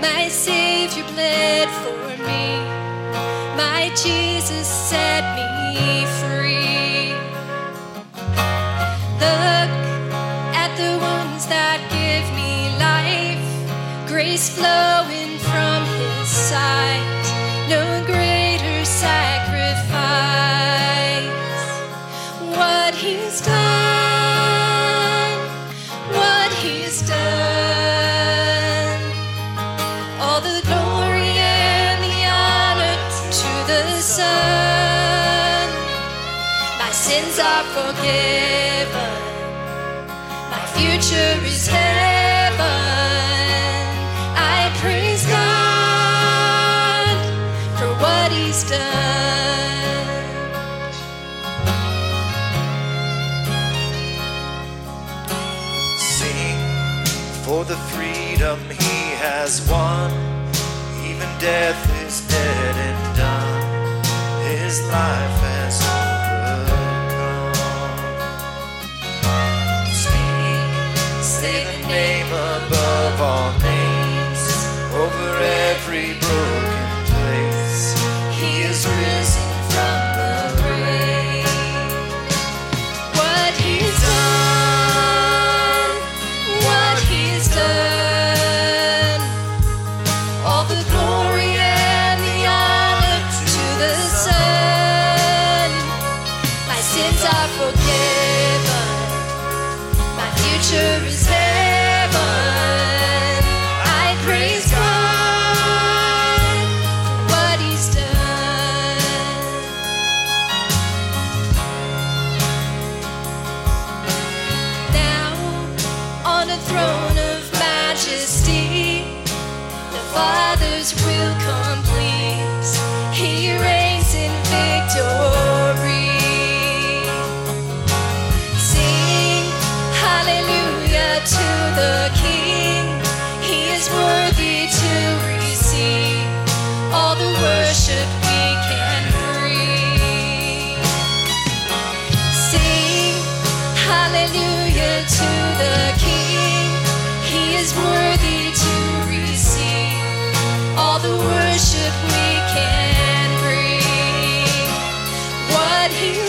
My Savior bled for me. My Jesus set me free. Look at the wounds that give me life, grace flowing from His side. No greater sacrifice. What He's done, what He's done. Son. My sins are forgiven. My future is heaven. I praise God for what He's done. Sing for the freedom he has won. Even death is dead and done. Name above all names, over every broken future is the worship we can bring. What he